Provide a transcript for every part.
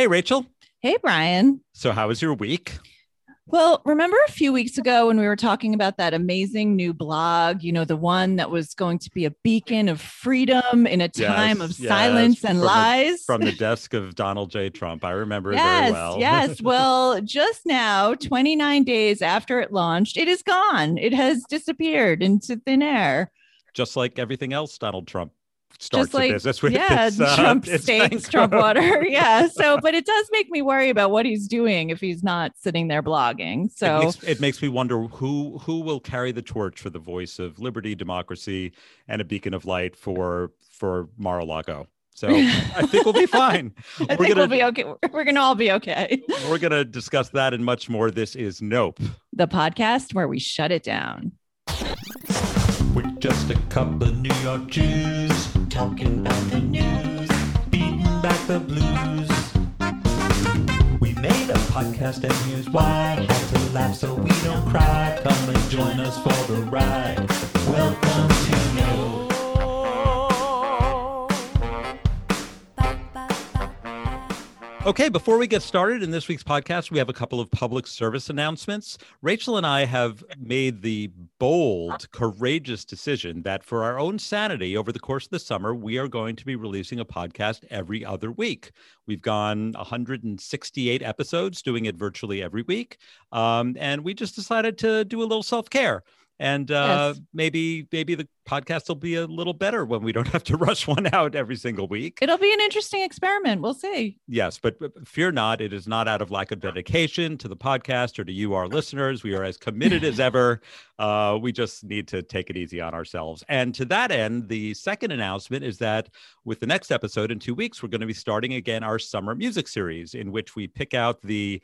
Hey, Rachel. Hey, Brian. So, how was your week? Well, remember a few weeks ago when we were talking about that amazing new blog, you know, the one that was going to be a beacon of freedom in a time Yes, of yes, silence and from the- lies? From the desk of Donald J. Trump. I remember it yes, very well. yes. Well, just now, 29 days after it launched, it is gone. It has disappeared into thin air. Just like everything else Donald Trump starts Just like, a business with. yeah, it's, uh, Trump it's steaks, Trump water. Yeah. So, but it does make me worry about what he's doing if he's not sitting there blogging. It So, makes, it makes me wonder who who will carry the torch for the voice of liberty, democracy, and a beacon of light for for Mar-a-Lago. So I think we'll be fine. I we're think gonna we'll be okay. We're going to all be okay. we're gonna discuss that and much more. This is Nope. The podcast where we shut it down. We're just a couple of New York Jews talking about the news, beating back the blues. We made a podcast and here's why. Had to laugh so we don't cry. Come and join us for the ride. Welcome to Okay, before we get started in this week's podcast, we have a couple of public service announcements. Rachel and I have made the bold, courageous decision that for our own sanity over the course of the summer, we are going to be releasing a podcast every other week. We've gone 168 episodes, doing it virtually every week. Um, and we just decided to do a little self care. And uh, Yes. maybe maybe the podcast will be a little better when we don't have to rush one out every single week. It'll be an interesting experiment. We'll see. Yes, but fear not, it is not out of lack of dedication to the podcast or to you, our listeners. We are as committed as ever. Uh, we just need to take it easy on ourselves. And to that end, the second announcement is that with the next episode in two weeks, we're going to be starting again our summer music series, in which we pick out the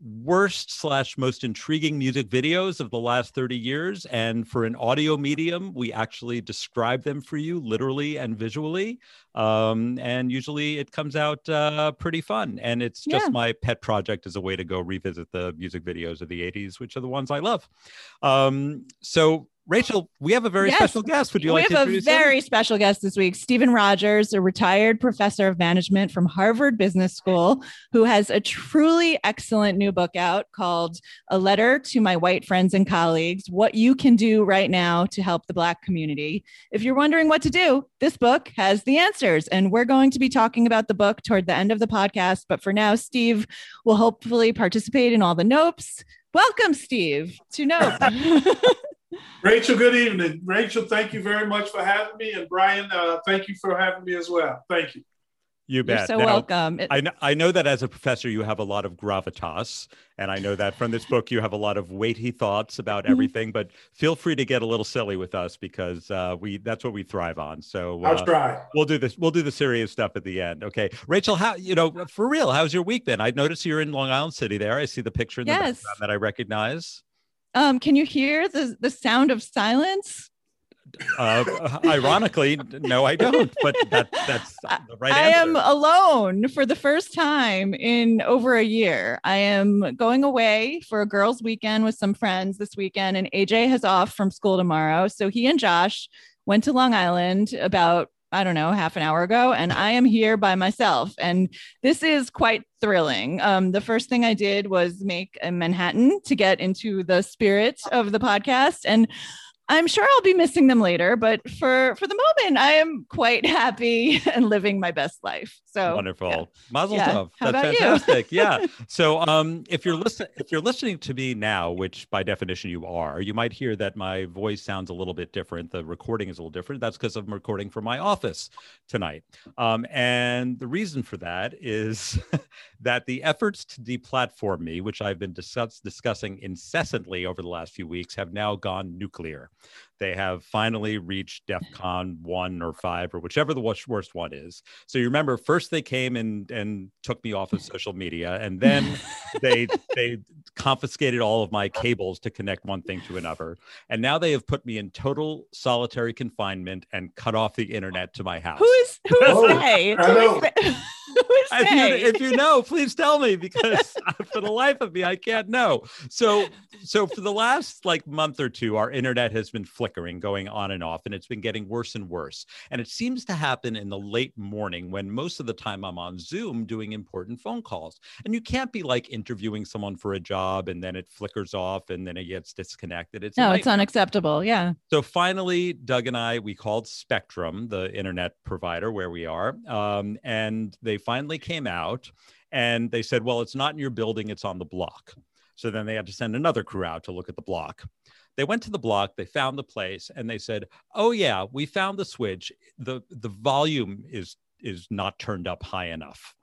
worst slash most intriguing music videos of the last 30 years and for an audio medium we actually describe them for you literally and visually um, and usually it comes out uh, pretty fun and it's just Yeah. my pet project as a way to go revisit the music videos of the 80s which are the ones i love um, so rachel we have a very Yes. special guest would you we like to introduce We have a introduce him? very special guest this week, Stephen Rogers, a retired professor of management from Harvard Business School, who has a truly excellent new book out called A Letter to My White Friends and Colleagues What You Can Do Right Now to Help the Black Community. If you're wondering what to do, this book has the answers. And we're going to be talking about the book toward the end of the podcast. But for now, Steve will hopefully participate in all the nopes. Welcome, Steve, to Nope. Rachel, good evening. Rachel, thank you very much for having me. And Brian, uh, thank you for having me as well. Thank you. you You're bet so Now, welcome. It- I know, I know that as a professor, you have a lot of gravitas. And I know that from this book, you have a lot of weighty thoughts about Mhm. everything, but feel free to get a little silly with us because uh, we that's what we thrive on. So I'll uh, try. we'll do this. We'll do the serious stuff at the end. Okay. Rachel, how, you know, for real, how's your week been? I noticed you're in Long Island City there. I see the picture in the Yes. background that I recognize. Um, can you hear the the sound of silence? Uh, ironically, no, I don't, but that, that's the right answer. I answer. am alone for the first time in over a year. I am going away for a girls' weekend with some friends this weekend, and AJ has off from school tomorrow. So he and Josh went to Long Island about I don't know half an hour ago, and I am here by myself. And this is quite thrilling. Um, the first thing I did was make a Manhattan to get into the spirit of the podcast, and I'm sure I'll be missing them later, but for for the moment, I am quite happy and living my best life. So Wonderful. yeah. Mazel Yeah. tov. How That's fantastic. yeah. So um if you're listening if you're listening to me now, which by definition you are, you might hear that my voice sounds a little bit different. The recording is a little different. That's because I'm recording from my office tonight. Um, and the reason for that is that the efforts to deplatform me, which I've been discuss- discussing incessantly over the last few weeks, have now gone nuclear. They have finally reached DEFCON one or five or whichever the worst, worst one is. So you remember, first they came and and took me off of social media, and then they they confiscated all of my cables to connect one thing to another, and now they have put me in total solitary confinement and cut off the internet to my house. who is who is Oh, they? I know. who is If you, if you know, please tell me because for the life of me, I can't know. So, so for the last like month or two, our internet has been flickering, going on and off, and it's been getting worse and worse. And it seems to happen in the late morning when most of the time I'm on Zoom doing important phone calls. And you can't be like interviewing someone for a job and then it flickers off and then it gets disconnected. It's no, it's unacceptable. Yeah. So finally, Doug and I, we called Spectrum, the internet provider where we are, um, and they finally came out and they said, well, it's not in your building, it's on the block. So then they had to send another crew out to look at the block. They went to the block, they found the place, and they said, "Oh yeah, we found the switch. the The volume is is not turned up high enough.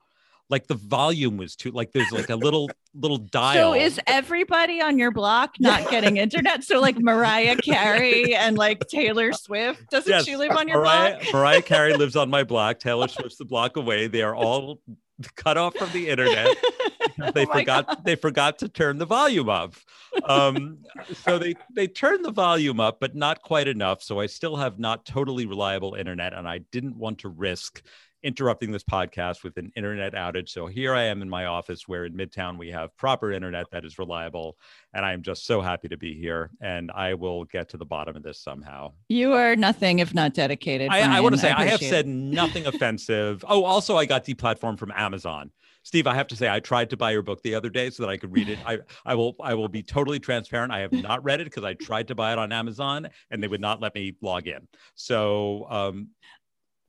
Like the volume was too like there's like a little little dial. So is everybody on your block not getting internet? So like Mariah Carey and like Taylor Swift, doesn't Yes, she live on your Mariah, block? Mariah Carey lives on my block. Taylor Swift's the block away. They are all cut off from the internet. They Oh forgot. They forgot to turn the volume up. Um, so they they turned the volume up, but not quite enough. So I still have not totally reliable internet, and I didn't want to risk interrupting this podcast with an internet outage. So here I am in my office, where in Midtown we have proper internet that is reliable, and I am just so happy to be here. And I will get to the bottom of this somehow. You are nothing if not dedicated. I, I want to say I, have appreciate said nothing offensive. Oh, also I got deplatformed from Amazon. Steve, I have to say I tried to buy your book the other day so that I could read it. I, I will I will be totally transparent. I have not read it because I tried to buy it on Amazon and they would not let me log in. So um,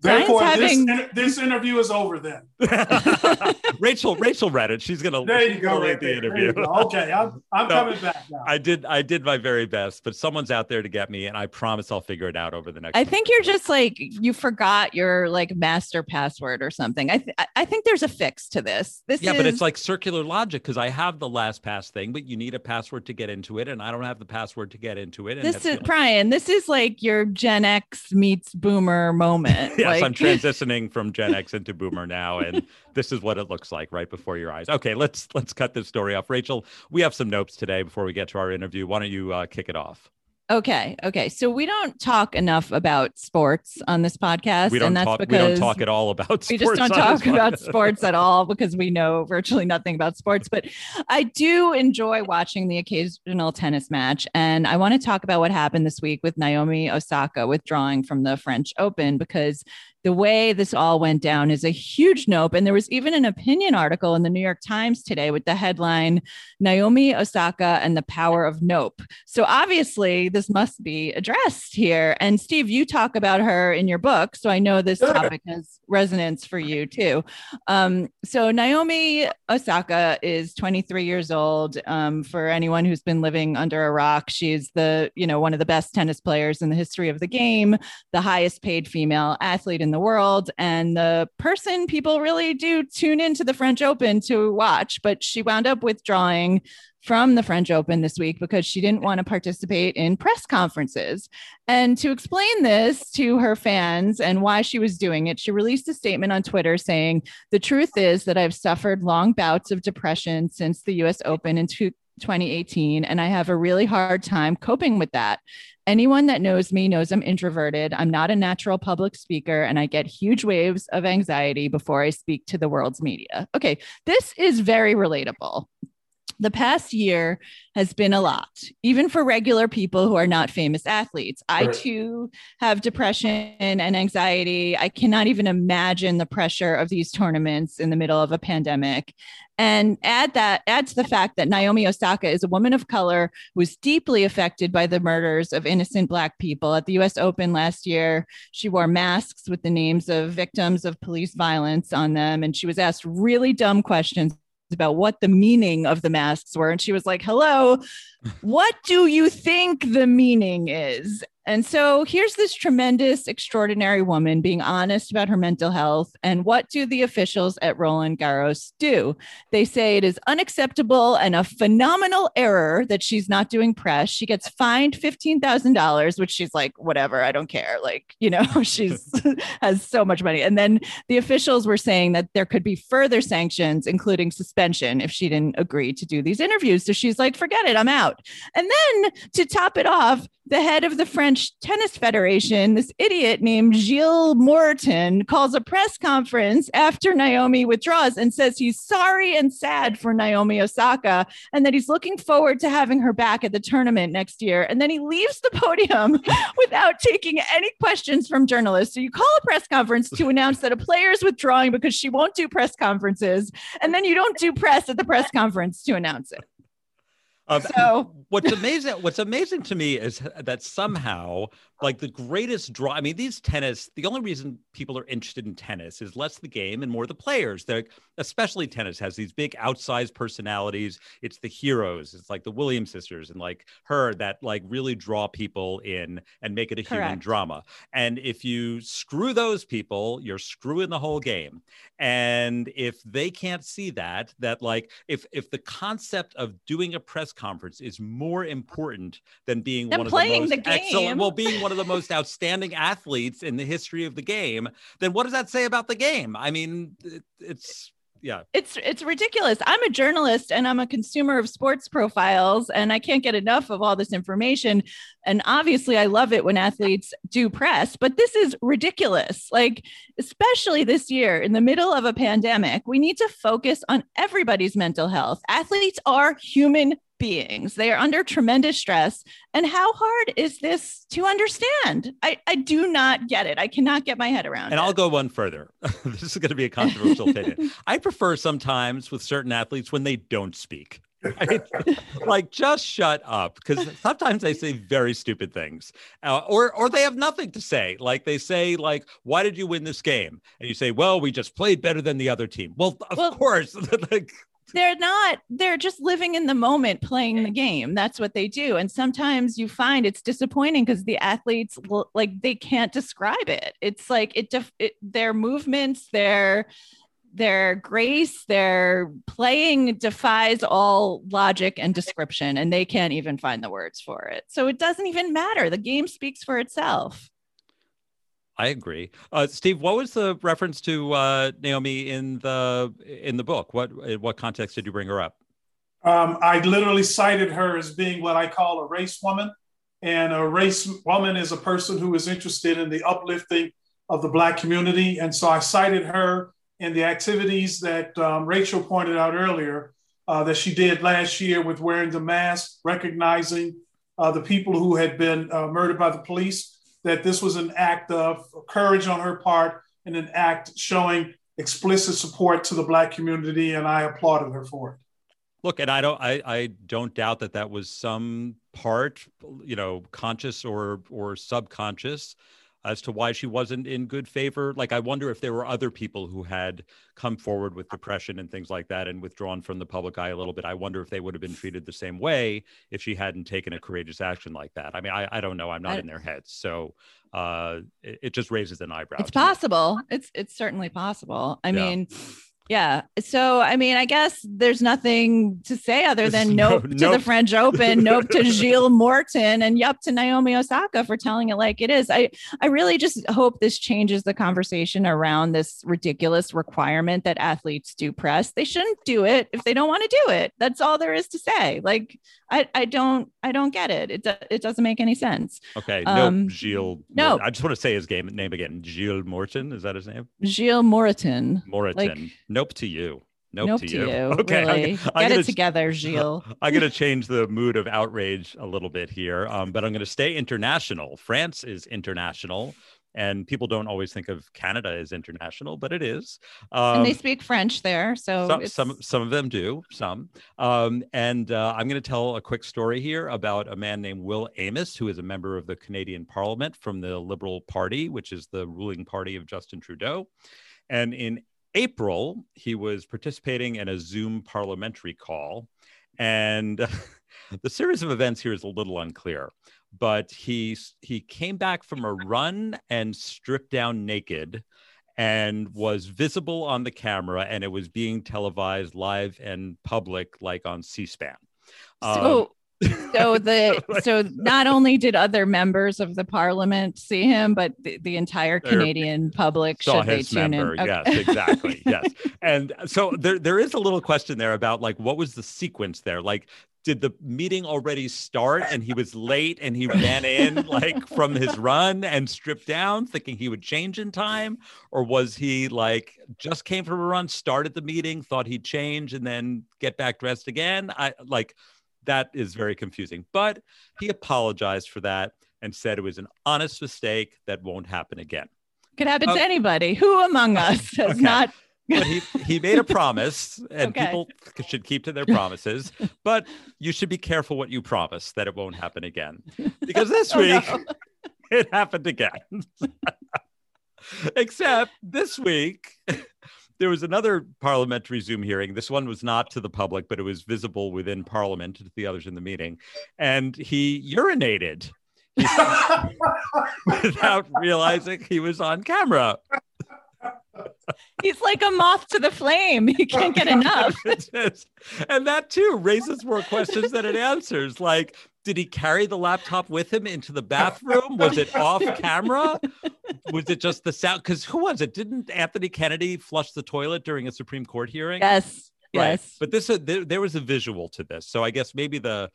Therefore, having- this, this interview is over then. Rachel Rachel read it. She's gonna There you go, gonna right the there. There interview. you go. Okay, I'm, I'm No. coming back now. I did I did my very best, but someone's out there to get me, and I promise I'll figure it out over the next. I think you're just like you forgot your like master password or something. I th- I- I think there's a fix to this. This Yeah, is but it's like circular logic because I have the last pass thing, but you need a password to get into it, and I don't have the password to get into it. And this is Brian. This is like your Gen X meets Boomer moment. yes, like, I'm transitioning from Gen X into Boomer now, and this is what it looks like right before your eyes. Okay, let's let's cut this story off. Rachel, we have some notes today before we get to our interview. Why don't you uh, kick it off? Okay, okay. So we don't talk enough about sports on this podcast, We don't and that's talk. We don't talk at all about. Sports. We just don't talk about sports at all because we know virtually nothing about sports but i do enjoy watching the occasional tennis match and i want to talk about what happened this week with naomi osaka withdrawing from the french open because the way this all went down is a huge nope. And there was even an opinion article in the new york times today with the headline naomi osaka and the power of nope. So obviously this must be addressed here. And steve you talk about her in your book so i know this topic has resonance for you too. Um, so naomi osaka is 23 years old. Um, for anyone who's been living under a rock she's the you know one of the best tennis players in the history of the game the highest paid female athlete in the world and the person people really do tune into the french open to watch but she wound up withdrawing from the French Open this week because she didn't want to participate in press conferences. And to explain this to her fans and why she was doing it, she released a statement on Twitter saying, The truth is that I've suffered long bouts of depression since the US Open in two- 2018, and I have a really hard time coping with that. Anyone that knows me knows I'm introverted. I'm not a natural public speaker, and I get huge waves of anxiety before I speak to the world's media. Okay, this is very relatable the past year has been a lot, even for regular people who are not famous athletes. I too have depression and anxiety. I cannot even imagine the pressure of these tournaments in the middle of a pandemic. And add that, add to the fact that Naomi Osaka is a woman of color who was deeply affected by the murders of innocent Black people. At the US Open last year, she wore masks with the names of victims of police violence on them. And she was asked really dumb questions about what the meaning of the masks were. And she was like, hello, what do you think the meaning is? And so here's this tremendous, extraordinary woman being honest about her mental health. And what do the officials at Roland Garros do? They say it is unacceptable and a phenomenal error that she's not doing press. She gets fined $15,000, which she's like, whatever, I don't care. Like, you know, she's has so much money. And then the officials were saying that there could be further sanctions, including suspension, if she didn't agree to do these interviews. So she's like, forget it, I'm out. Out. And then to top it off, the head of the French Tennis Federation, this idiot named Gilles Moretton, calls a press conference after Naomi withdraws and says he's sorry and sad for Naomi Osaka and that he's looking forward to having her back at the tournament next year. And then he leaves the podium without taking any questions from journalists. So you call a press conference to announce that a player is withdrawing because she won't do press conferences, and then you don't do press at the press conference to announce it. Um, So- what's amazing, what's amazing to me is that somehow, like the greatest draw. I mean, these tennis. The only reason people are interested in tennis is less the game and more the players. They're especially tennis has these big outsized personalities. It's the heroes. It's like the Williams sisters and like her that like really draw people in and make it a human drama. And if you screw those people, you're screwing the whole game. And if they can't see that, that like if if the concept of doing a press conference is more important than being Than one of playing the the most excellent, game. well, being one of the most outstanding athletes in the history of the game, then what does that say about the game? I mean, it, it's yeah. it's it's ridiculous. I'm a journalist and I'm a consumer of sports profiles and I can't get enough of all this information. And obviously I love it when athletes do press, but this is ridiculous. Like especially this year in the middle of a pandemic, we need to focus on everybody's mental health. Athletes are human beings. They are under tremendous stress. And how hard is this to understand? I, I do not get it. I cannot get my head around And it. I'll go one further. this is going to be a controversial opinion. I prefer sometimes with certain athletes when they don't speak. Right? like just shut up because sometimes they say very stupid things uh, or or they have nothing to say like they say like why did you win this game and you say well we just played better than the other team well of Well- course like they're not they're just living in the moment playing the game. That's what they do. And sometimes you find it's disappointing because the athletes like they can't describe it. It's like it, def- it their movements their their grace their playing defies all logic and description and they can't even find the words for it. So it doesn't even matter. The game speaks for itself I agree. Uh, Steve, what was the reference to uh, Naomi in the in the book? What in what context did you bring her up? Um, I literally cited her as being what I call a race woman. And a race woman is a person who is interested in the uplifting of the Black community. And so I cited her in the activities that um, Rachel pointed out earlier uh, that she did last year with wearing the mask, recognizing uh, the people who had been uh, murdered by the police, that this was an act of courage on her part and an act showing explicit support to the Black community. And I applauded her for it. Look, and I don't, I, I don't doubt that that was some part, you know, conscious or or subconscious, as to why she wasn't in good favor. Like, I wonder if there were other people who had come forward with depression and things like that and withdrawn from the public eye a little bit. I wonder if they would have been treated the same way if she hadn't taken a courageous action like that. I mean, I, I don't know. I'm not in their heads, so uh, it, it just raises an eyebrow. it's to me. possible it's it's certainly possible i Yeah. mean yeah. So i mean i guess there's nothing to say other than no- nope to the french open nope to gilles morton and yup to naomi osaka for telling it like it is. I i really just hope this changes the conversation around this ridiculous requirement that athletes do press. They shouldn't do it if they don't want to do it. That's all there is to say. Like i i don't i don't get it it, do, it doesn't make any sense Okay, Um, Gilles. no. Morton. I just want to say his game name again. Gilles Morton. Is that his name? gilles morton Moretton. nope to you. Nope, Nope, to, you. you. Okay, really. I'm Get gonna- it together, Gilles. I'm going to change the mood of outrage a little bit here, um, but I'm going to stay international. France is international, and people don't always think of Canada as international, but it is. Um, and they speak French there, so some, some some of them do some. Um, and uh, i'm going to tell a quick story here about a man named will amos who is a member of the canadian parliament from the liberal party which is the ruling party of justin trudeau. And in april he was participating in a zoom parliamentary call and the series of events here is a little unclear but he he came back from a run and stripped down naked and was visible on the camera and it was being televised live and public like on c-span um, so so the so not only did other members of the parliament see him, but the, the entire Canadian public saw should they his tune member in. Okay. yes exactly yes and so there there is a little question there about like what was the sequence there like did the meeting already start and he was late and he ran in like from his run and stripped down thinking he would change in time or was he like just came from a run started the meeting thought he'd change and then get back dressed again i like that is very confusing but he apologized for that and said it was an honest mistake that won't happen again Could happen uh, to Oh. anybody. Who among us has Okay. not? But he, he made a promise and Okay. people should keep to their promises but you should be careful what you promise that it won't happen again. Because this Oh, week no. it happened again. Except this week there was another parliamentary zoom hearing. This one was not to the public but it was visible within parliament to the others in the meeting. And he urinated. Without realizing he was on camera He's like a moth to the flame. He can't get enough. And that too raises more questions than it answers. Like, did he carry the laptop with him into the bathroom? Was it off camera? Was it just the sound? Because who was it? Didn't Anthony Kennedy flush the toilet during a Supreme Court hearing? Yes. Right. Yes. But this uh, there, there was a visual to this, so I guess maybe the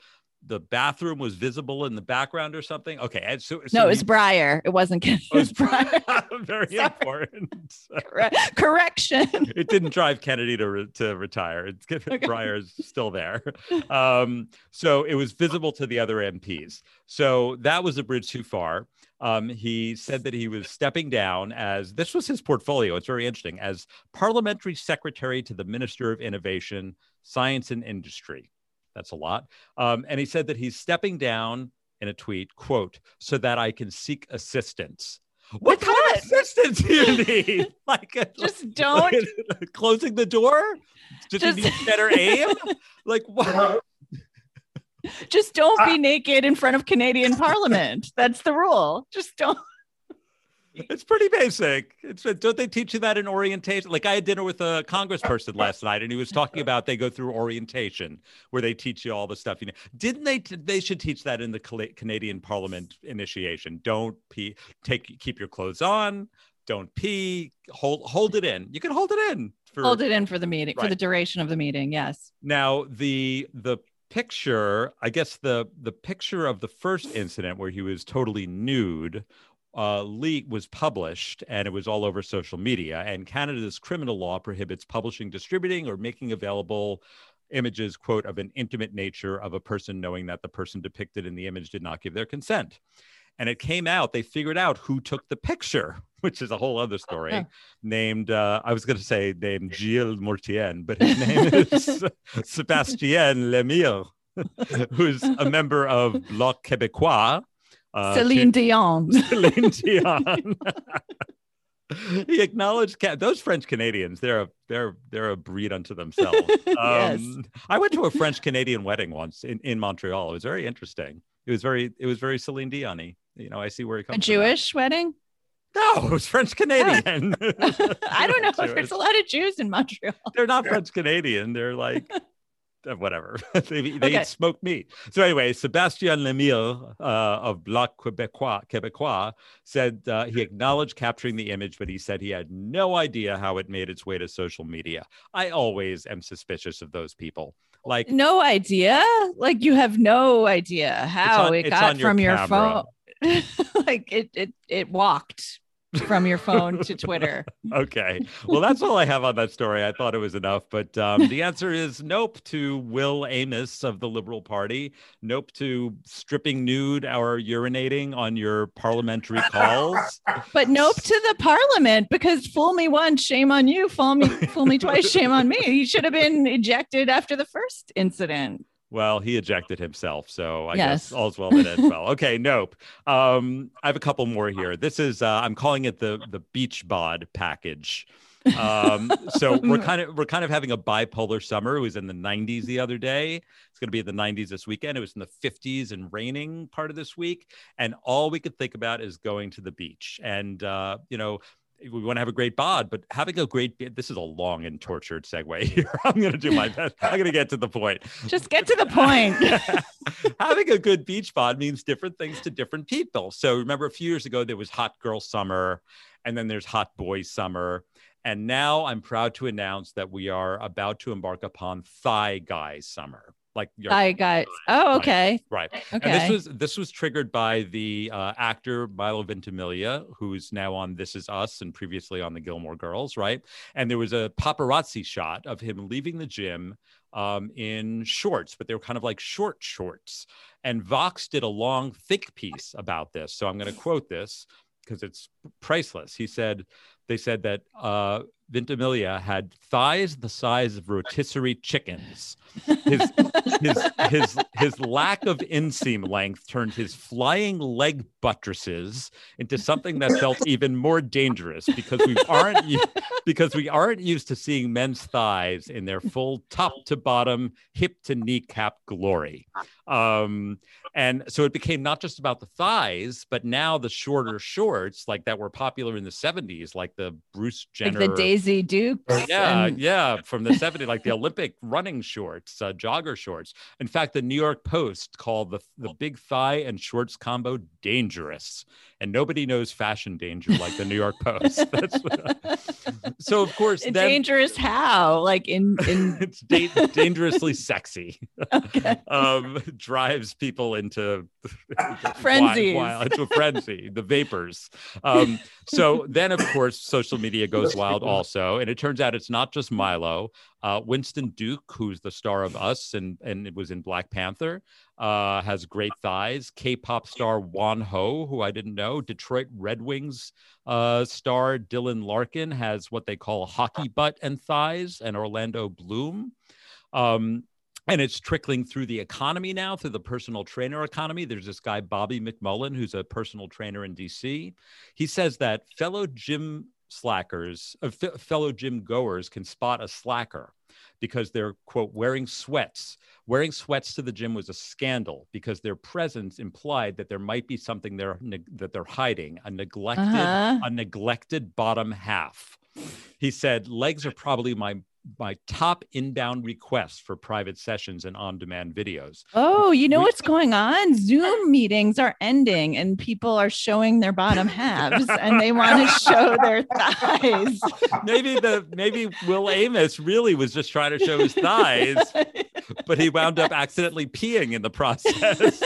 the bathroom was visible in the background or something. Okay, so, so no, it was Breyer. It wasn't. It Oh, was it's Breyer. very Sorry. important. Corre- Correction. it didn't drive Kennedy to re- to retire. It's. Okay. Breyer's still there. Um, so it was visible to the other MPs. So that was a bridge too far. Um, he said that he was stepping down as this was his portfolio. It's very interesting as parliamentary secretary to the Minister of Innovation, Science and Industry. That's a lot. Um, and he said that he's stepping down in a tweet, quote, so that I can seek assistance. What With kind what? of assistance do you need? like, Just don't. closing the door? Just, Just- need better aim? like what? Just don't be naked in front of Canadian Parliament. That's the rule. Just don't. It's pretty basic. It's don't they teach you that in orientation? Like I had dinner with a congressperson last night, and he was talking about they go through orientation where they teach you all the stuff you know. Didn't they? They should teach that in the Canadian Parliament initiation. Don't pee. Take keep your clothes on. Don't pee. Hold hold it in. You can hold it in for Hold it in for the meeting, for the duration of the meeting. Yes. Now the the picture, I guess the the picture of the first incident where he was totally nude, uh, leak was published and it was all over social media. And Canada's criminal law prohibits publishing, distributing, or making available images, quote, of an intimate nature of a person knowing that the person depicted in the image did not give their consent. And it came out, they figured out who took the picture, which is a whole other story. Huh. Named, uh, I was going to say named Gilles Mortien, but his name is Sébastien Lemire, who's a member of Bloc Québécois. Uh, Celine Dion. Celine Dion. he acknowledged those French Canadians. They're a they're they're a breed unto themselves. Yes. Um, I went to a French Canadian wedding once in, in Montreal. It was very interesting. It was very it was very Celine Dion-y. You know, I see where he comes from. A. Jewish wedding? No, it was French Canadian. I don't know. Jewish. There's a lot of Jews in Montreal. They're not French Canadian. They're like whatever. they they Okay. smoked meat. So anyway, Sebastian Lemire uh, of Bloc Québécois, Québécois said uh, he acknowledged capturing the image, but he said he had no idea how it made its way to social media. I always am suspicious of those people. Like No idea. Like you have no idea how on- it got your from your phone. like it, it, it walked from your phone to Twitter. okay, well that's all I have on that story. I thought it was enough, but um, the answer is nope to Will Amos of the Liberal Party. Nope to stripping nude or urinating on your parliamentary calls. But nope to the parliament because fool me once, shame on you. Fool me, fool me twice, shame on me. He should have been ejected after the first incident. Well, he ejected himself, so I Yes. guess all's well that ends well. Okay, nope. Um, I have a couple more here. This is uh, I'm calling it the the beach bod package. Um, so we're kind of we're kind of having a bipolar summer. It was in the 90s the other day. It's going to be in the 90s this weekend. It was in the 50s and raining part of this week, and all we could think about is going to the beach. And uh, you know, we want to have a great bod, but having a great be- this is a long and tortured segue here. I'm going to do my best. I'm going to get to the point. Just get to the point. having a good beach bod means different things to different people. So remember a few years ago there was hot girl summer and then there's hot boy summer. And now I'm proud to announce that we are about to embark upon thigh guy summer. Like your I got. Oh, okay. right. Okay. And this was this was triggered by the uh, actor Milo Ventimiglia, who's now on This Is Us and previously on The Gilmore Girls, right? And there was a paparazzi shot of him leaving the gym um, in shorts, but they were kind of like short shorts. And Vox did a long, thick piece about this. So I'm going to quote this because it's priceless. He said, they said that uh, Ventimiglia had thighs the size of rotisserie chickens. His, his, his, his lack of inseam length turned his flying leg buttresses into something that felt even more dangerous because we aren't because we aren't used to seeing men's thighs in their full top to bottom, hip to kneecap glory. Um, and so it became not just about the thighs, but now the shorter shorts, like that were popular in the 70s, like the Bruce like Jenner. the Daisy Dukes. Yeah, and- yeah, from the 70s, like the Olympic running shorts, uh, jogger shorts. In fact, the New York Post called the, the big thigh and shorts combo dangerous. And nobody knows fashion danger like the New York Post. That's so, of course, then dangerous how? Like in in it's da- dangerously sexy. okay. um, drives people into Frenzies. wild, wild- into a frenzy, the vapors. Um, so then, of course, social media goes wild also, and it turns out it's not just Milo. Uh, Winston Duke, who's the star of Us and and it was in Black Panther, uh, has great thighs. K-pop star Wonho, who I didn't know, Detroit Red Wings uh, star Dylan Larkin has what they call hockey butt and thighs, and Orlando Bloom. Um, and it's trickling through the economy now through the personal trainer economy there's this guy bobby mcmullen who's a personal trainer in dc he says that fellow gym slackers uh, f- fellow gym goers can spot a slacker because they're quote wearing sweats wearing sweats to the gym was a scandal because their presence implied that there might be something they're neg- that they're hiding a neglected Uh-huh. a neglected bottom half he said legs are probably my my top inbound requests for private sessions and on-demand videos. Oh, you know We- what's going on? Zoom meetings are ending and people are showing their bottom halves and they want to show their thighs. Maybe the maybe Will Amos really was just trying to show his thighs, but he wound up accidentally peeing in the process.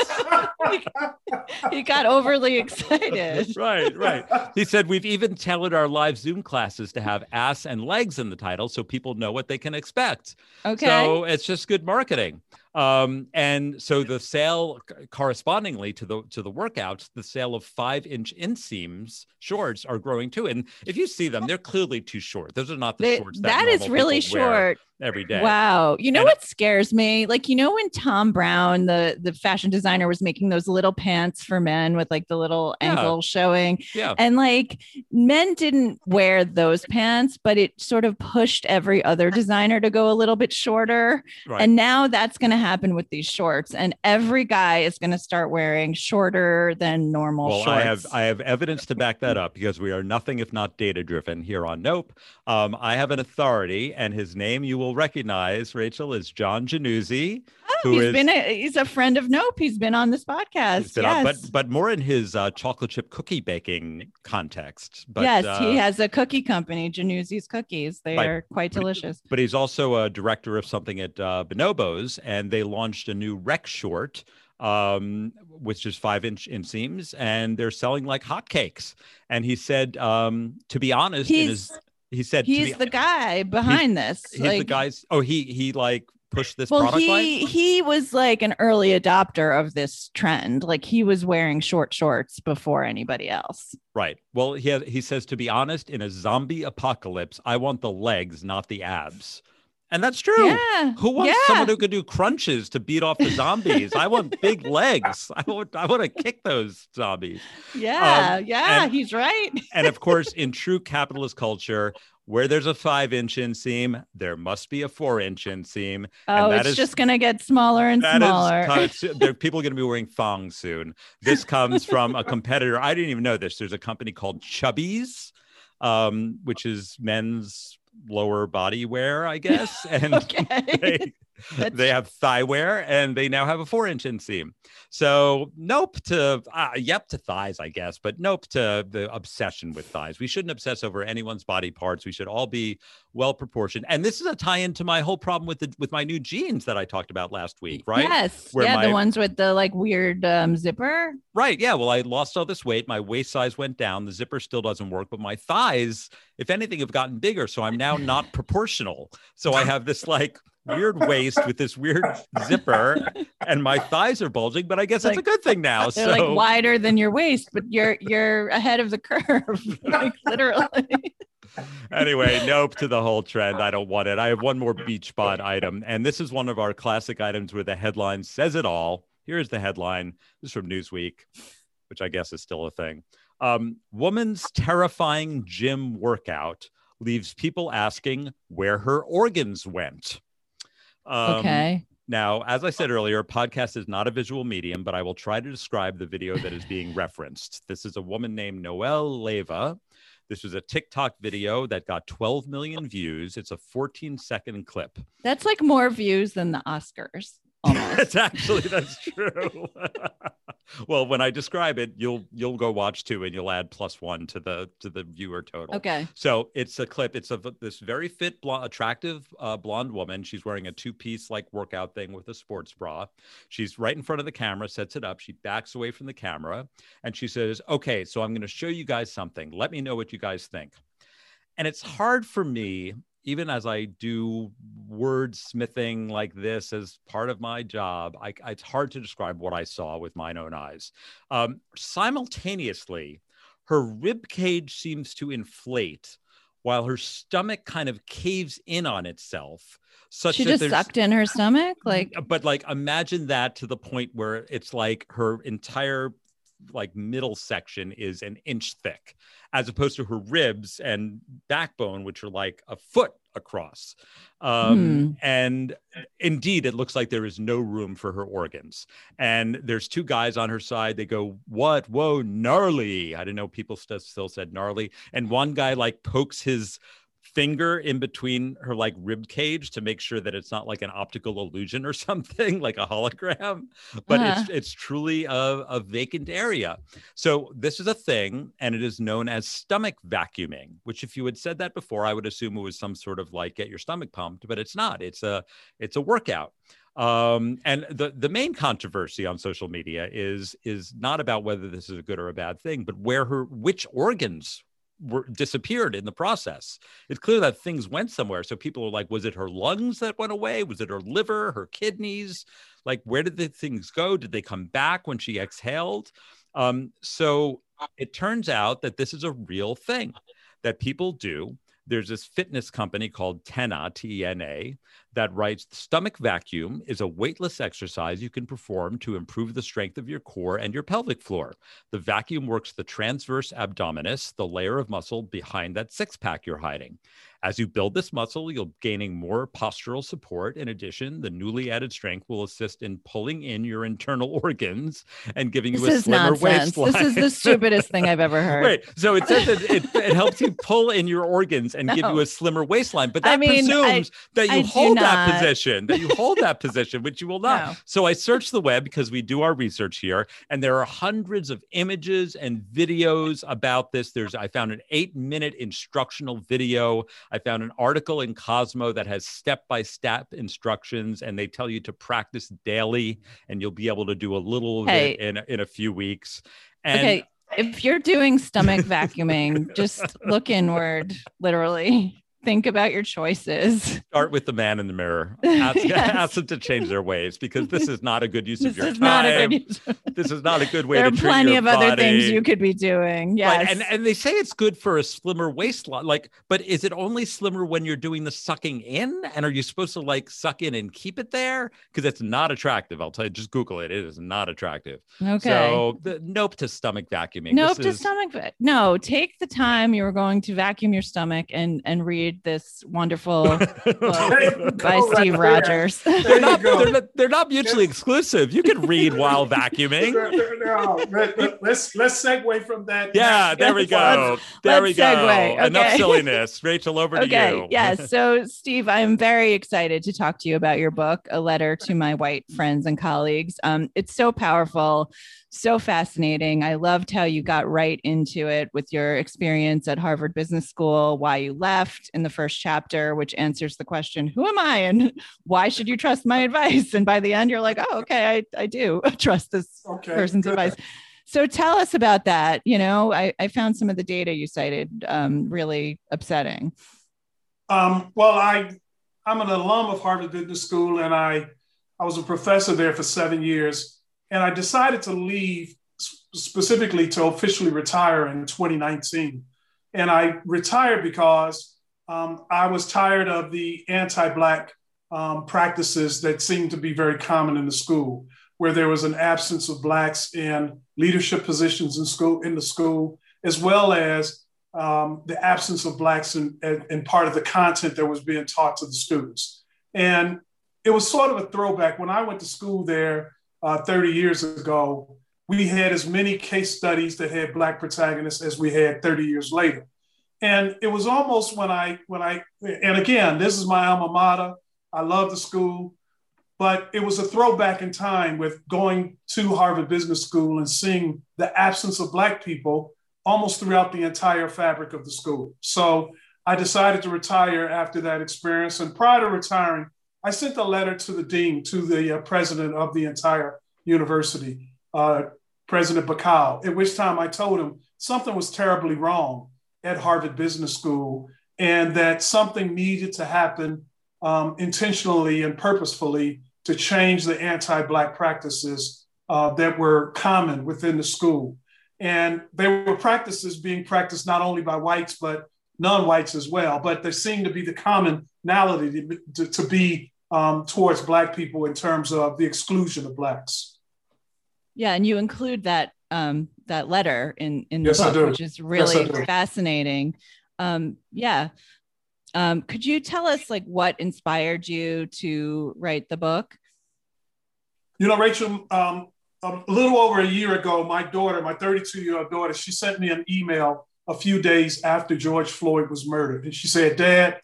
He got overly excited. right, right. He said we've even tailored our live Zoom classes to have ass and legs in the title so people know what they can expect. Okay. So it's just good marketing. Um, and so the sale correspondingly to the to the workouts, the sale of five inch inseams shorts are growing too. And if you see them, they're clearly too short. Those are not the They- shorts that, that is really short. every day. Wow. You know And- what scares me? Like, you know, when Thom Browne, the, the fashion designer, was making those little pants for men with like the little Yeah. ankle showing. Yeah. And like men didn't wear those pants, but it sort of pushed every other designer to go a little bit shorter. Right. And now that's going to happen with these shorts. And every guy is going to start wearing shorter than normal well, shorts. I have I have evidence to back that up because we are nothing if not data driven here on Nope. Um, I have an authority, and his name you will recognize, Rachel, is John Januzzi. Oh, he's been a, he's a friend of Nope. He's been on this podcast. Yes. on- but but more in his uh, chocolate chip cookie baking context. But, yes, uh, he has a cookie company, Januzzi's Cookies. They Right. are quite delicious. But he's also a director of something at uh, Bonobos, and they launched a new rec short, um, which is five inch inseams, and they're selling like hotcakes. And he said, um, to be honest, in his, he said he's the guy behind this. he's like, the guys. Oh, he he like pushed this well, product line. he he was like an early adopter of this trend. Like he was wearing short shorts before anybody else. Right. Well, he has, he says to be honest, in a zombie apocalypse, I want the legs, not the abs. And that's true. Yeah. Who wants yeah. someone who can do crunches to beat off the zombies? I want big legs. I want I want to kick those zombies. yeah, um, yeah, and- he's right. And of course, in true capitalist culture, where there's a five inch inseam, there must be a four inch inseam. Oh, that it's is- just gonna get smaller and is smaller. of- there, people are going to be wearing thongs soon. This comes from a competitor. I didn't even know this. There's a company called Chubbies, um, which is men's lower body wear, I guess. And okay. they, they have thigh wear and they now have a four inch inseam. So nope to uh, yep to thighs, I guess, but nope to the obsession with thighs. We shouldn't obsess over anyone's body parts. We should all be well proportioned. And this is a tie in to my whole problem with the with my new jeans that I talked about last week, right? Yes. Where yeah, my- the ones with the like weird um, zipper. Right. Yeah. Well, I lost all this weight. My waist size went down. The zipper still doesn't work, but my thighs, if anything, have gotten bigger. So I'm now not proportional. So I have this like weird waist with this weird zipper, and my thighs are bulging. But I guess that's a good thing now. They're So like wider than your waist, but you're you're ahead of the curve, like literally. anyway, nope to the whole trend. I don't want it. I have one more beach spot item, and this is one of our classic items where the headline says it all. Here's the headline. This is from Newsweek, which I guess is still a thing. Um, woman's terrifying gym workout leaves people asking where her organs went. Um, okay. Now, as I said earlier, podcast is not a visual medium, but I will try to describe the video that is being referenced. This is a woman named Noelle Leva. This was a TikTok video that got 12 million views. It's a 14 second clip. That's like more views than the Oscars. Almost. It's actually that's true. well, when I describe it, you'll you'll go watch two and you'll add plus one to the to the viewer total. okay. So it's a clip. It's of this very fit, blonde, attractive uh, blonde woman. She's wearing a two-piece like workout thing with a sports bra. She's right in front of the camera, sets it up. She backs away from the camera, and she says, "Okay, so I'm going to show you guys something. Let me know what you guys think." And it's hard for me, even as I do wordsmithing like this as part of my job. I, it's hard to describe what I saw with mine own eyes. Um, simultaneously, her rib cage seems to inflate while her stomach kind of caves in on itself such She that just sucked in her stomach. Like but like imagine that to the point where it's like her entire like middle section is an inch thick as opposed to her ribs and backbone which are like a foot across. Um and indeed it looks like there is no room for her organs. And there's two guys on her side. They go what? Whoa gnarly. I didn't know people st- still said gnarly. And one guy like pokes his finger in between her like rib cage to make sure that it's not like an optical illusion or something like a hologram but Uh-huh. it's it's truly a, a vacant area. So this is a thing and it is known as stomach vacuuming which if you had said that before i would assume it was some sort of like get your stomach pumped but it's not. It's a it's a workout. Um and the the main controversy on social media is is not about whether this is a good or a bad thing but where her which organs were disappeared in the process. It's clear that things went somewhere. So people are like was it her lungs that went away? Was it her liver her kidneys? Like where did the things go? Did they come back when she exhaled? Um so it turns out that this is a real thing that people do. There's this fitness company called Tena, T E N A, that writes stomach vacuum is a weightless exercise you can perform to improve the strength of your core and your pelvic floor. The vacuum works the transverse abdominis, the layer of muscle behind that six pack you're hiding. As you build this muscle, you'll gaining more postural support. In addition, the newly added strength will assist in pulling in your internal organs and giving this you a slimmer nonsense. waistline. This is the stupidest thing I've ever heard. Wait, so it says that it, it helps you pull in your organs and give you a slimmer waistline, but I that mean, I- that you do hold that position, that you hold that position, which you will not. No. So I searched the web because we do our research here, and there are hundreds of images and videos about this. There's I found an eight-minute instructional video. I found an article in Cosmo that has step-by-step instructions, and they tell you to practice daily, and you'll be able to do a little of Hey. it in in a few weeks. And okay. If you're doing stomach vacuuming, just look inward, literally. Think about your choices. start with the man in the mirror. Ask, Yes. ask them to change their ways because this is not a good use of your is time. not a good use. This is not a good way There are plenty of other things you could be doing. Yes. Right, and and they say it's good for a slimmer waistline. Like, but is it only slimmer when you're doing the sucking in? And are you supposed to like suck in and keep it there? Because it's not attractive. I'll tell you. Just Google it. It is not attractive. okay. So the, nope to stomach vacuuming. Nope This to is- stomach. No, take the time you were going to vacuum your stomach and and read read this wonderful book by go, right Steve. Rogers. They're not, they're, not, they're not mutually exclusive. You can read while vacuuming. No, let- let- let's let's segue from that. Yeah, there we go. There we let's go. segue. Enough silliness. Rachel, over to Okay. you. Yes. So, Steve, I'm very excited to talk to you about your book, A Letter to My White Friends and Colleagues. Um, it's so powerful, so fascinating. I loved how you got right into it with your experience at Harvard Business School, why you left in the first chapter, which answers the question, Who am I? And why should you trust my advice? And by the end, you're like, Oh, okay, I, I do trust this Okay, person's good. advice. So tell us about that. You know, I, I found some of the data you cited um, really upsetting. Um, well, I I'm an alum of Harvard Business School, and I I was a professor there for seven years, and I decided to leave specifically to officially retire in 2019. And I retired because um, I was tired of the anti-black um, practices that seemed to be very common in the school, where there was an absence of blacks in leadership positions in school in the school, as well as um, the absence of blacks in, in, in part of the content that was being taught to the students. And it was sort of a throwback. When I went to school there uh, 30 years ago, we had as many case studies that had black protagonists as we had 30 years later. And it was almost when I, when I, and again, this is my alma mater. I love the school, but it was a throwback in time with going to Harvard Business School and seeing the absence of black people almost throughout the entire fabric of the school. So I decided to retire after that experience. And prior to retiring, I sent a letter to the dean, to the uh, president of the entire university, uh, President Bacow, at which time I told him something was terribly wrong at Harvard Business School and that something needed to happen um, intentionally and purposefully to change the anti Black practices uh, that were common within the school. And they were practices being practiced not only by whites, but non whites as well. But there seemed to be the commonality to be um, towards Black people in terms of the exclusion of Blacks. Yeah, and you include that um, that letter in in the Yes, book, which is really do. fascinating. Um, yeah. Um, could you tell us like what inspired you to write the book? You know, Rachel, um, a little over a year ago, my daughter, my 32 year old daughter, she sent me an email a few days after George Floyd was murdered. And she said, Dad,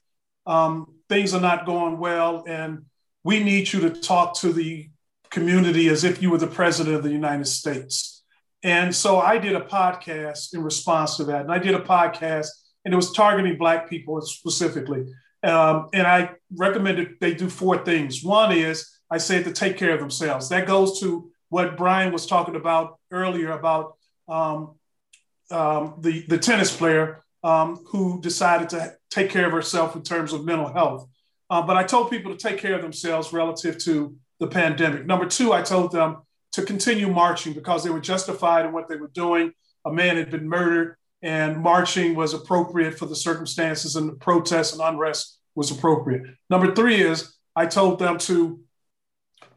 um, things are not going well, and we need you to talk to the community as if you were the president of the United States. And so I did a podcast in response to that. And I did a podcast, and it was targeting Black people specifically. Um, and I recommended they do four things. One is I said to take care of themselves. That goes to what Brian was talking about earlier about um, um, the, the tennis player um, who decided to take care of herself in terms of mental health. Uh, but I told people to take care of themselves relative to the pandemic. Number two, I told them to continue marching because they were justified in what they were doing. A man had been murdered, and marching was appropriate for the circumstances, and the protest and unrest was appropriate. Number three is I told them to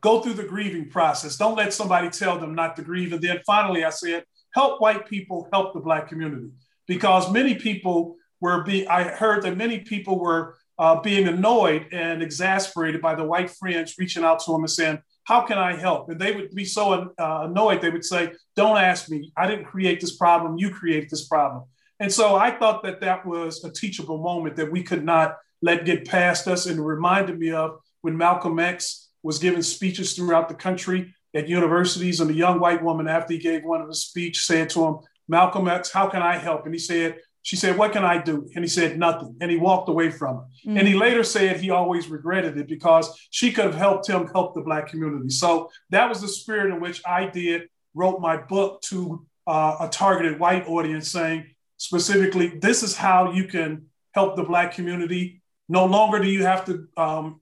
go through the grieving process. Don't let somebody tell them not to grieve. And then finally, I said, help white people help the Black community because many people were be. I heard that many people were uh, being annoyed and exasperated by the white friends reaching out to them and saying, "How can I help?" And they would be so uh, annoyed. They would say, "Don't ask me. I didn't create this problem. You created this problem." And so I thought that that was a teachable moment that we could not let get past us. And it reminded me of when Malcolm X was giving speeches throughout the country at universities, and a young white woman, after he gave one of his speech, said to him, "Malcolm X, how can I help?" And he said, "She said, what can I do?" And he said, "Nothing." And he walked away from her. Mm. And he later said he always regretted it because she could have helped him help the Black community. So that was the spirit in which I did, wrote my book to uh, a targeted white audience, saying specifically, this is how you can help the Black community. No longer do you have to um,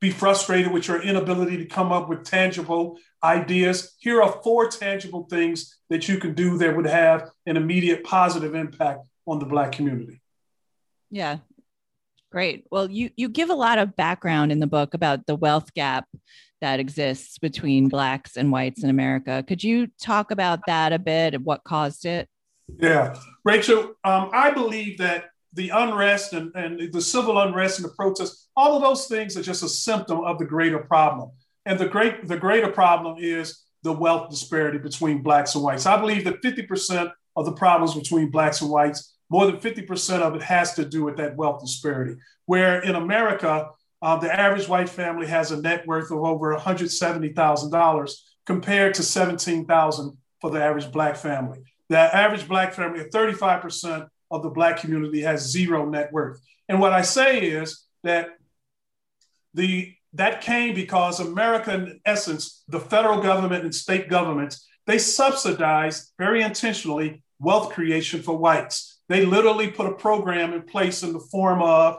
be frustrated with your inability to come up with tangible ideas. Here are four tangible things that you can do that would have an immediate positive impact on the Black community. Yeah. Great. Well, you you give a lot of background in the book about the wealth gap that exists between blacks and whites in America. Could you talk about that a bit and what caused it? Yeah, Rachel, um, I believe that the unrest and, and the civil unrest and the protests, all of those things are just a symptom of the greater problem. And the great the greater problem is the wealth disparity between blacks and whites. I believe that 50% of the problems between blacks and whites, more than 50% of it has to do with that wealth disparity. Where in America, uh, the average white family has a net worth of over $170,000 compared to 17,000 for the average black family. The average black family, 35% of the black community has zero net worth. And what I say is that the that came because America, in essence, the federal government and state governments, they subsidized very intentionally wealth creation for whites. They literally put a program in place in the form of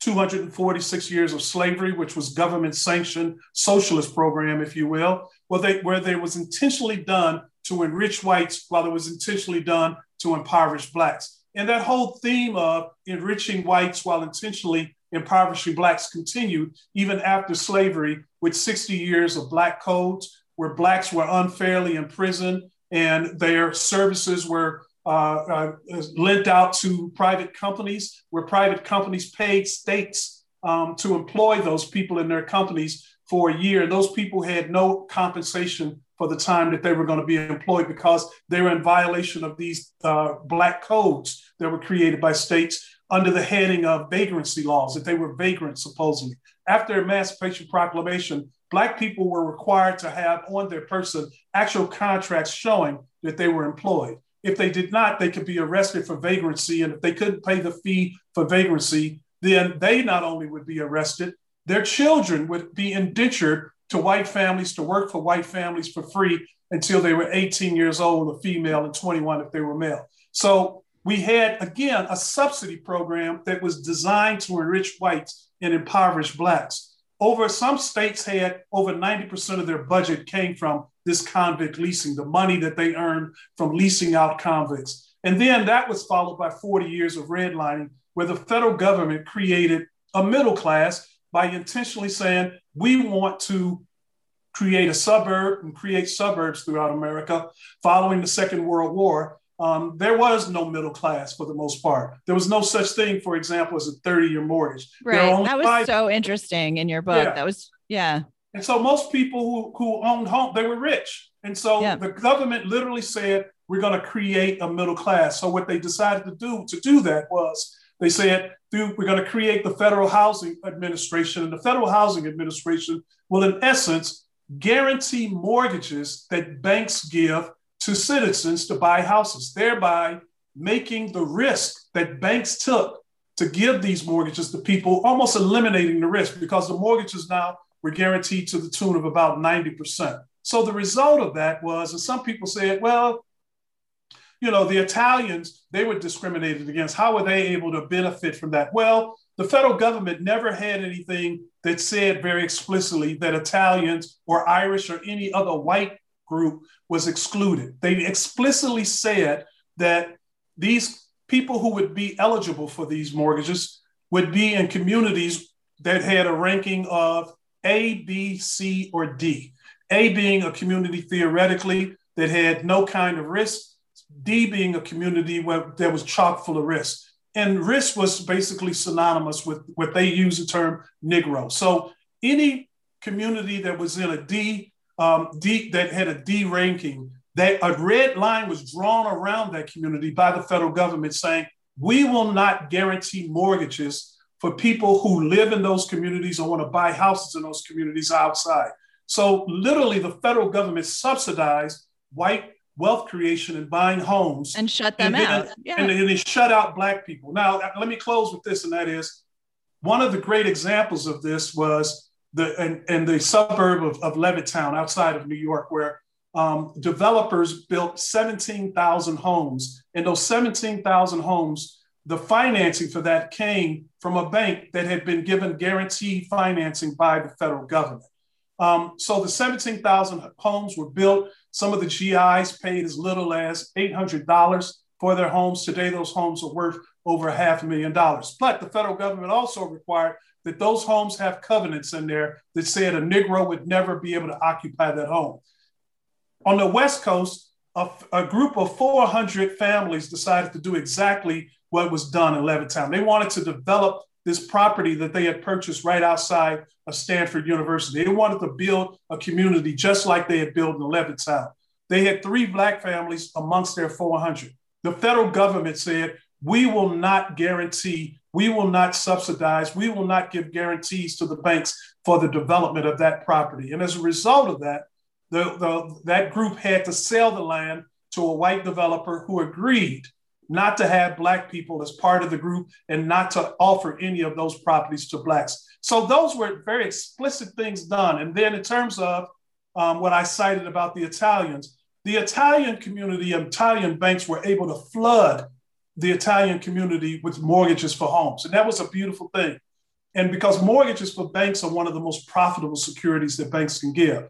246 years of slavery, which was government sanctioned socialist program, if you will, where they where they was intentionally done to enrich whites while it was intentionally done to impoverish blacks. And that whole theme of enriching whites while intentionally impoverishing blacks continued even after slavery, with 60 years of black codes where blacks were unfairly imprisoned and their services were uh, uh, lent out to private companies, where private companies paid states um, to employ those people in their companies for a year. And Those people had no compensation for the time that they were going to be employed because they were in violation of these uh, black codes that were created by states under the heading of vagrancy laws, that they were vagrants, supposedly. After Emancipation Proclamation, Black people were required to have on their person actual contracts showing that they were employed. If they did not, they could be arrested for vagrancy. And if they couldn't pay the fee for vagrancy, then they not only would be arrested, their children would be indentured to white families to work for white families for free until they were 18 years old, a female, and 21 if they were male. So we had, again, a subsidy program that was designed to enrich whites and impoverish blacks. Over some states had over 90% of their budget came from this convict leasing, the money that they earned from leasing out convicts. And then that was followed by 40 years of redlining, where the federal government created a middle class by intentionally saying, we want to create a suburb and create suburbs throughout America following the Second World War. Um, there was no middle class for the most part. There was no such thing, for example, as a 30 year mortgage. Right. That was five- so interesting in your book. Yeah. That was, yeah. And so most people who, who owned home, they were rich. And so yeah. the government literally said, we're going to create a middle class. So what they decided to do to do that was they said, we're going to create the Federal Housing Administration. And the Federal Housing Administration will, in essence, guarantee mortgages that banks give to citizens to buy houses, thereby making the risk that banks took to give these mortgages to people almost eliminating the risk because the mortgages now were guaranteed to the tune of about 90%. So the result of that was, and some people said, well, you know, the Italians, they were discriminated against. How were they able to benefit from that? Well, the federal government never had anything that said very explicitly that Italians or Irish or any other white group was excluded. They explicitly said that these people who would be eligible for these mortgages would be in communities that had a ranking of A, B, C, or D. A being a community theoretically that had no kind of risk, D being a community where there was chock full of risk. And risk was basically synonymous with what they use the term Negro. So any community that was in a D, um, D that had a D ranking, that a red line was drawn around that community by the federal government saying, we will not guarantee mortgages for people who live in those communities or want to buy houses in those communities outside. So literally the federal government subsidized white wealth creation and buying homes and shut them and out. yeah. And, and they shut out black people. Now, let me close with this, and that is one of the great examples of this was the in the suburb of, of Levittown outside of New York, where um, developers built 17,000 homes. And those 17,000 homes, the financing for that came from a bank that had been given guaranteed financing by the federal government. Um, so the 17,000 homes were built. Some of the GIs paid as little as $800 for their homes. Today, those homes are worth over a half a million dollars. But the federal government also required that those homes have covenants in there that said a Negro would never be able to occupy that home. On the West Coast, a, a group of 400 families decided to do exactly what was done in Levittown. They wanted to develop this property that they had purchased right outside of Stanford University. They wanted to build a community just like they had built in Levittown. They had three Black families amongst their 400. The federal government said, we will not guarantee, we will not subsidize, we will not give guarantees to the banks for the development of that property. And as a result of that, the, the, that group had to sell the land to a white developer who agreed not to have Black people as part of the group and not to offer any of those properties to Blacks. So those were very explicit things done. And then in terms of um, what I cited about the Italians, the Italian community, Italian banks were able to flood the Italian community with mortgages for homes. And that was a beautiful thing. And because mortgages for banks are one of the most profitable securities that banks can give.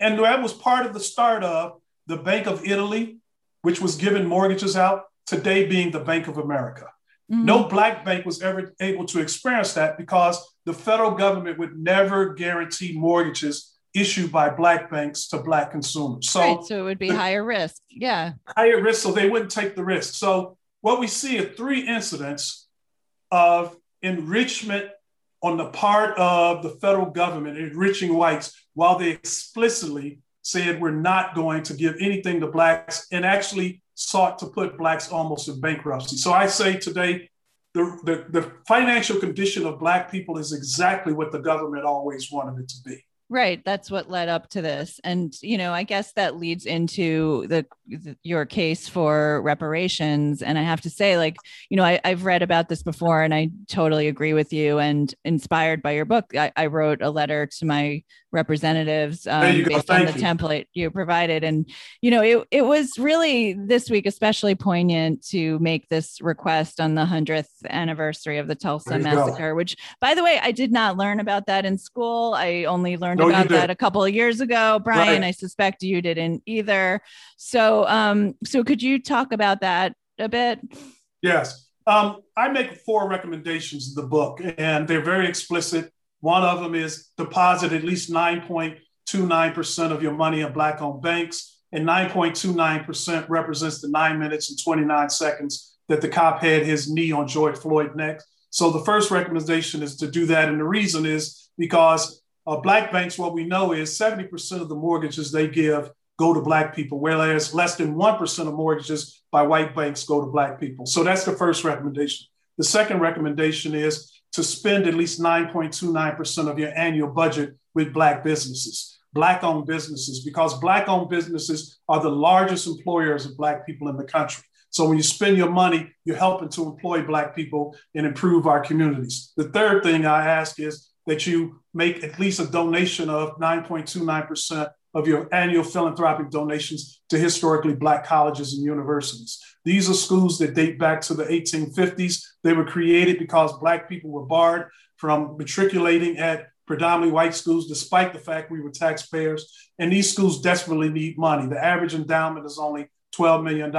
And that was part of the start of the Bank of Italy, which was giving mortgages out, today being the Bank of America. Mm-hmm. No black bank was ever able to experience that because the federal government would never guarantee mortgages issued by black banks to black consumers. So, right, so it would be the, higher risk. Yeah. Higher risk, so they wouldn't take the risk. So what we see are three incidents of enrichment on the part of the federal government enriching whites while they explicitly said we're not going to give anything to blacks and actually sought to put blacks almost in bankruptcy. So I say today, the, the, the financial condition of black people is exactly what the government always wanted it to be. Right. That's what led up to this. And, you know, I guess that leads into the, the, your case for reparations. And I have to say, like, you know, I, I've read about this before and I totally agree with you. And inspired by your book, I, I wrote a letter to my representatives um, based on the you. template you provided. And, you know, it, it was really this week especially poignant to make this request on the 100th anniversary of the Tulsa massacre, go. which, by the way, I did not learn about that in school. I only learned no, about that a couple of years ago. Brian, right. I suspect you didn't either. So, um, so could you talk about that a bit? Yes. Um, I make four recommendations in the book, and they're very explicit one of them is deposit at least 9.29% of your money in Black owned banks. And 9.29% represents the nine minutes and 29 seconds that the cop had his knee on George Floyd neck. So the first recommendation is to do that. And the reason is because uh, Black banks, what we know is 70% of the mortgages they give go to Black people, whereas less than 1% of mortgages by white banks go to Black people. So that's the first recommendation. The second recommendation is to spend at least 9.29% of your annual budget with Black businesses, Black owned businesses, because Black owned businesses are the largest employers of Black people in the country. So when you spend your money, you're helping to employ Black people and improve our communities. The third thing I ask is that you make at least a donation of 9.29% of your annual philanthropic donations to historically Black colleges and universities. These are schools that date back to the 1850s. They were created because Black people were barred from matriculating at predominantly white schools, despite the fact we were taxpayers. And these schools desperately need money. The average endowment is only $12 million.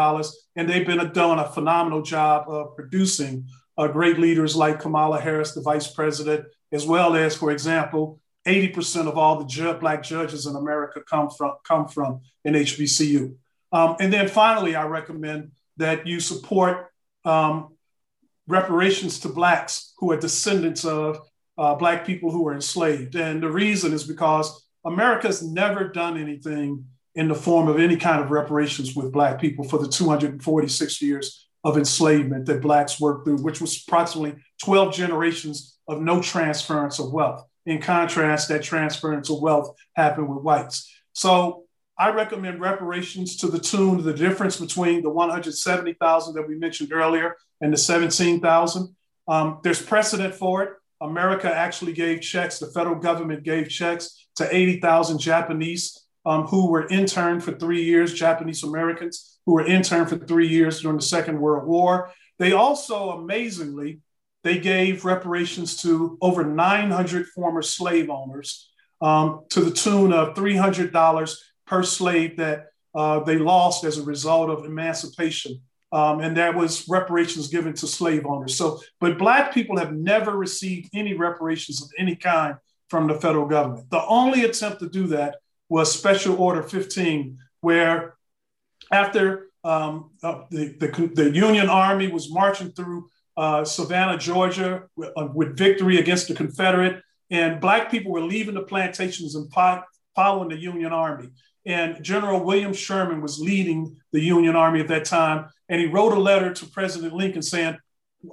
And they've been doing a phenomenal job of producing uh, great leaders like Kamala Harris, the vice president, as well as, for example, 80% of all the ju- black judges in America come from come from an HBCU. Um, and then finally, I recommend that you support um, reparations to blacks who are descendants of uh, black people who were enslaved. And the reason is because America's never done anything in the form of any kind of reparations with black people for the 246 years of enslavement that blacks worked through, which was approximately 12 generations of no transference of wealth. In contrast, that transference of wealth happened with whites. So I recommend reparations to the tune of the difference between the 170,000 that we mentioned earlier and the 17,000. Um, there's precedent for it. America actually gave checks, the federal government gave checks to 80,000 Japanese um, who were interned for three years, Japanese Americans who were interned for three years during the Second World War. They also, amazingly, they gave reparations to over 900 former slave owners um, to the tune of $300 per slave that uh, they lost as a result of emancipation. Um, and that was reparations given to slave owners. So, but Black people have never received any reparations of any kind from the federal government. The only attempt to do that was Special Order 15, where after um, uh, the, the, the, Union Army was marching through uh, Savannah, Georgia, with, uh, with, victory against the Confederate, and Black people were leaving the plantations and following the Union Army. And General William Sherman was leading the Union Army at that time, and he wrote a letter to President Lincoln saying,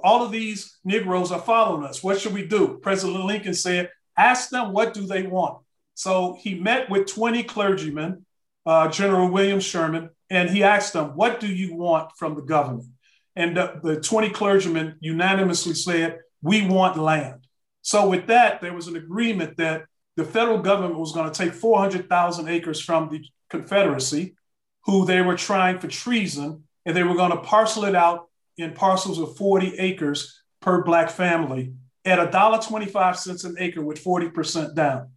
"All of these Negroes are following us. What should we do?" President Lincoln said, "Ask them what do they want." So he met with 20 clergymen, uh, General William Sherman, and he asked them, What do you want from the government? And the, the 20 clergymen unanimously said, We want land. So, with that, there was an agreement that the federal government was going to take 400,000 acres from the Confederacy, who they were trying for treason, and they were going to parcel it out in parcels of 40 acres per Black family at $1.25 an acre with 40% down.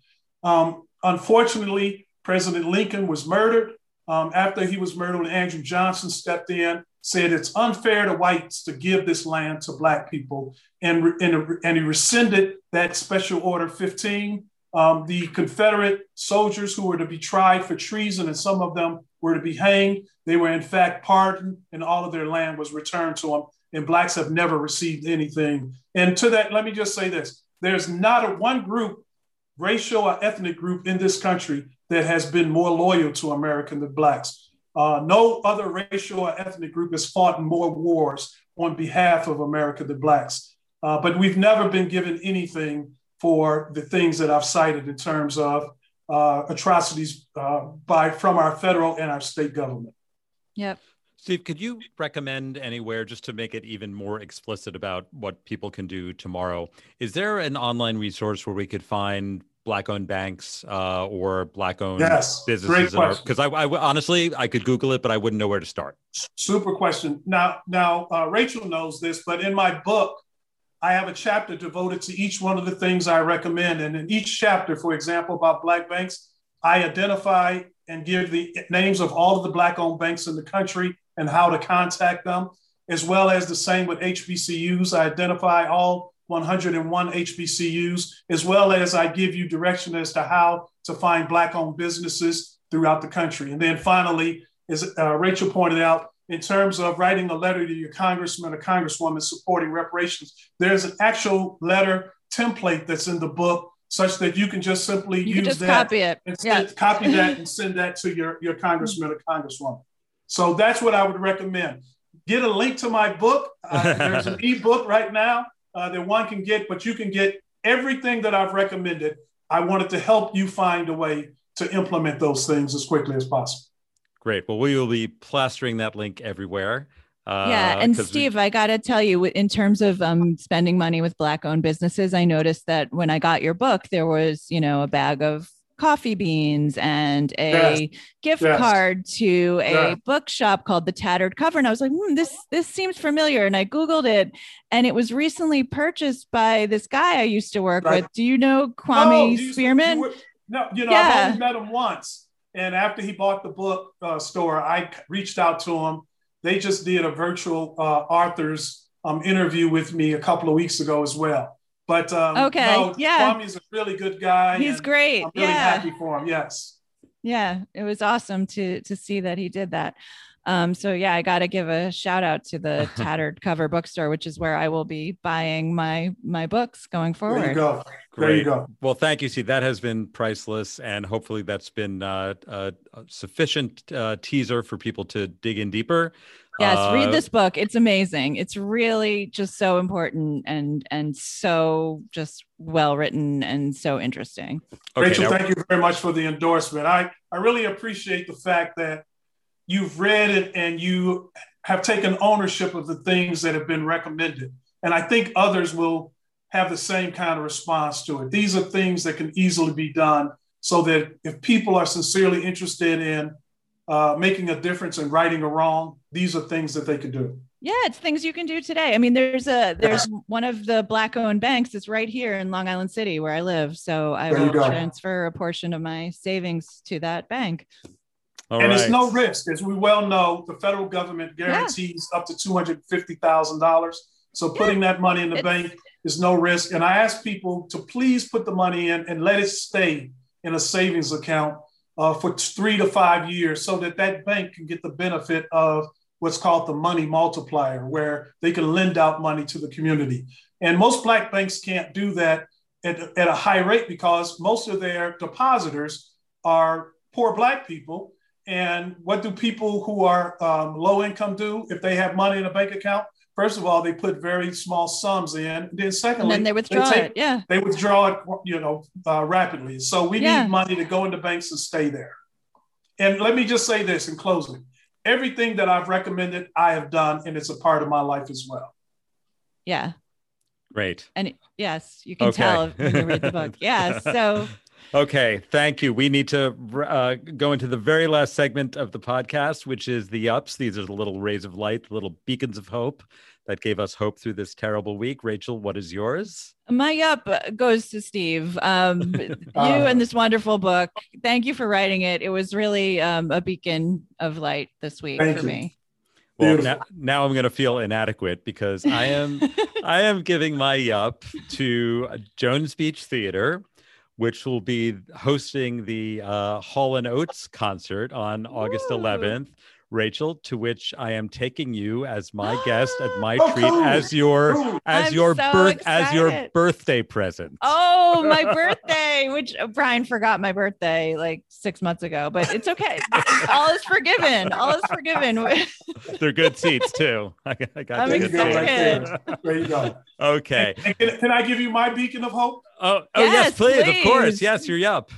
Um, unfortunately, President Lincoln was murdered. Um, after he was murdered, Andrew Johnson stepped in, said it's unfair to whites to give this land to Black people, and, and, and he rescinded that Special Order 15. Um, the Confederate soldiers who were to be tried for treason, and some of them were to be hanged, they were in fact pardoned, and all of their land was returned to them. And Blacks have never received anything. And to that, let me just say this there's not a one group racial or ethnic group in this country that has been more loyal to America than blacks. Uh, no other racial or ethnic group has fought more wars on behalf of America than blacks. Uh, but we've never been given anything for the things that I've cited in terms of uh, atrocities uh, by from our federal and our state government. Yep. Steve, could you recommend anywhere just to make it even more explicit about what people can do tomorrow? Is there an online resource where we could find black-owned banks uh, or black-owned yes, businesses? Because I, I, honestly, I could Google it, but I wouldn't know where to start. Super question. Now, now uh, Rachel knows this, but in my book, I have a chapter devoted to each one of the things I recommend, and in each chapter, for example, about black banks, I identify and give the names of all of the black-owned banks in the country and how to contact them, as well as the same with HBCUs. I identify all 101 HBCUs, as well as I give you direction as to how to find Black owned businesses throughout the country. And then finally, as uh, Rachel pointed out, in terms of writing a letter to your congressman or congresswoman supporting reparations, there's an actual letter template that's in the book such that you can just simply you use just that copy it. and yeah. copy that and send that to your, your congressman or congresswoman. So that's what I would recommend. Get a link to my book. Uh, there's an ebook right now uh, that one can get, but you can get everything that I've recommended. I wanted to help you find a way to implement those things as quickly as possible. Great. Well, we will be plastering that link everywhere. Uh, yeah, and Steve, we... I got to tell you, in terms of um, spending money with Black-owned businesses, I noticed that when I got your book, there was, you know, a bag of coffee beans and a yes. gift yes. card to a yeah. bookshop called the tattered cover and i was like hmm, this this seems familiar and i googled it and it was recently purchased by this guy i used to work right. with do you know kwame oh, spearman you no you know yeah. i've only met him once and after he bought the book uh, store i reached out to him they just did a virtual uh, authors um, interview with me a couple of weeks ago as well but um, okay, no, yeah, Kwame's a really good guy. He's great. I'm really yeah. happy for him. Yes. Yeah, it was awesome to to see that he did that. Um, so yeah, I got to give a shout out to the Tattered Cover Bookstore, which is where I will be buying my my books going forward. There you go. Great. There you go. Well, thank you. See, that has been priceless, and hopefully, that's been uh, a, a sufficient uh, teaser for people to dig in deeper. Yes, uh, read this book. It's amazing. It's really just so important and and so just well written and so interesting. Okay, Rachel, now- thank you very much for the endorsement. I I really appreciate the fact that you've read it and you have taken ownership of the things that have been recommended. And I think others will have the same kind of response to it. These are things that can easily be done so that if people are sincerely interested in uh, making a difference and righting a wrong, these are things that they could do. Yeah, it's things you can do today. I mean, there's a there's one of the black owned banks that's right here in Long Island City where I live. So I there will transfer a portion of my savings to that bank. All and right. it's no risk, as we well know. The federal government guarantees yeah. up to two hundred fifty thousand dollars. So putting yeah. that money in the it's, bank is no risk. And I ask people to please put the money in and let it stay in a savings account uh, for three to five years so that that bank can get the benefit of what's called the money multiplier, where they can lend out money to the community. And most black banks can't do that at, at a high rate because most of their depositors are poor black people. And what do people who are um, low income do if they have money in a bank account? First of all, they put very small sums in. Then secondly, and then they withdraw they take- it. Yeah. they withdraw it, you know, uh, rapidly. So we Yeah. need money to go into banks and stay there. And let me just say this in closing: everything that I've recommended, I have done, and it's a part of my life as well. Yeah. Great. And yes, you can Okay. tell when you read the book. Yeah. So Okay, thank you. We need to uh, go into the very last segment of the podcast, which is the ups. These are the little rays of light, the little beacons of hope that gave us hope through this terrible week. Rachel, what is yours? my up goes to Steve. Um, you Uh, and this wonderful book. Thank you for writing it. It was really um, a beacon of light this week Thank for you. me. Well, now, now I'm going to feel inadequate because I am I am giving my yup to Jones Beach Theater, which will be hosting the uh, Hall and Oates concert on August Ooh. 11th. Rachel, to which I am taking you as my guest at my Oh, treat cool. as your Ooh, as I'm your so birth as your birthday present. Oh, my birthday, which uh, Brian forgot my birthday like six months ago, but it's okay. All is forgiven. All is forgiven. They're good seats too. I got, I got I'm the good right seats. there. There you go. okay. And can, can I give you my beacon of hope? Oh, oh yes, Yes, please, of course. Yes, you're yup.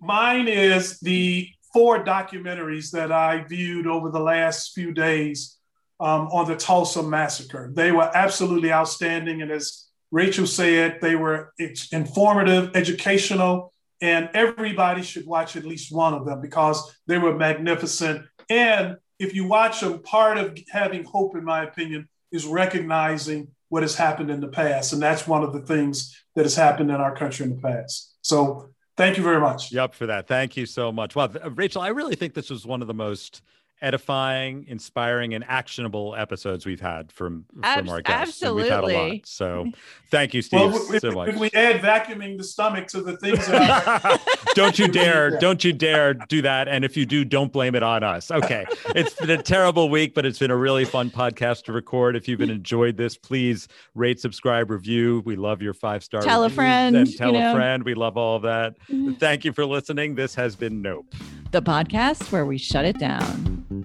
Mine is the four documentaries that I viewed over the last few days um, on the Tulsa massacre. They were absolutely outstanding. And as Rachel said, they were informative, educational, and everybody should watch at least one of them because they were magnificent. And if you watch them, part of having hope, in my opinion, is recognizing what has happened in the past. And that's one of the things that has happened in our country in the past. So thank you very much. Yup for that. Thank you so much. Well, Rachel, I really think this was one of the most edifying, inspiring, and actionable episodes we've had from from Abs- our guests. And we've had a lot. So, thank you, Steve, Well, if, so much. if we add vacuuming the stomach to the things that don't you dare don't you dare do that and if you do don't blame it on us okay it's been a terrible week but it's been a really fun podcast to record if you've been enjoyed this please rate subscribe review we love your five star Tell a friend, and you tell know. a friend we love all of that mm. thank you for listening this has been nope the podcast where we shut it down.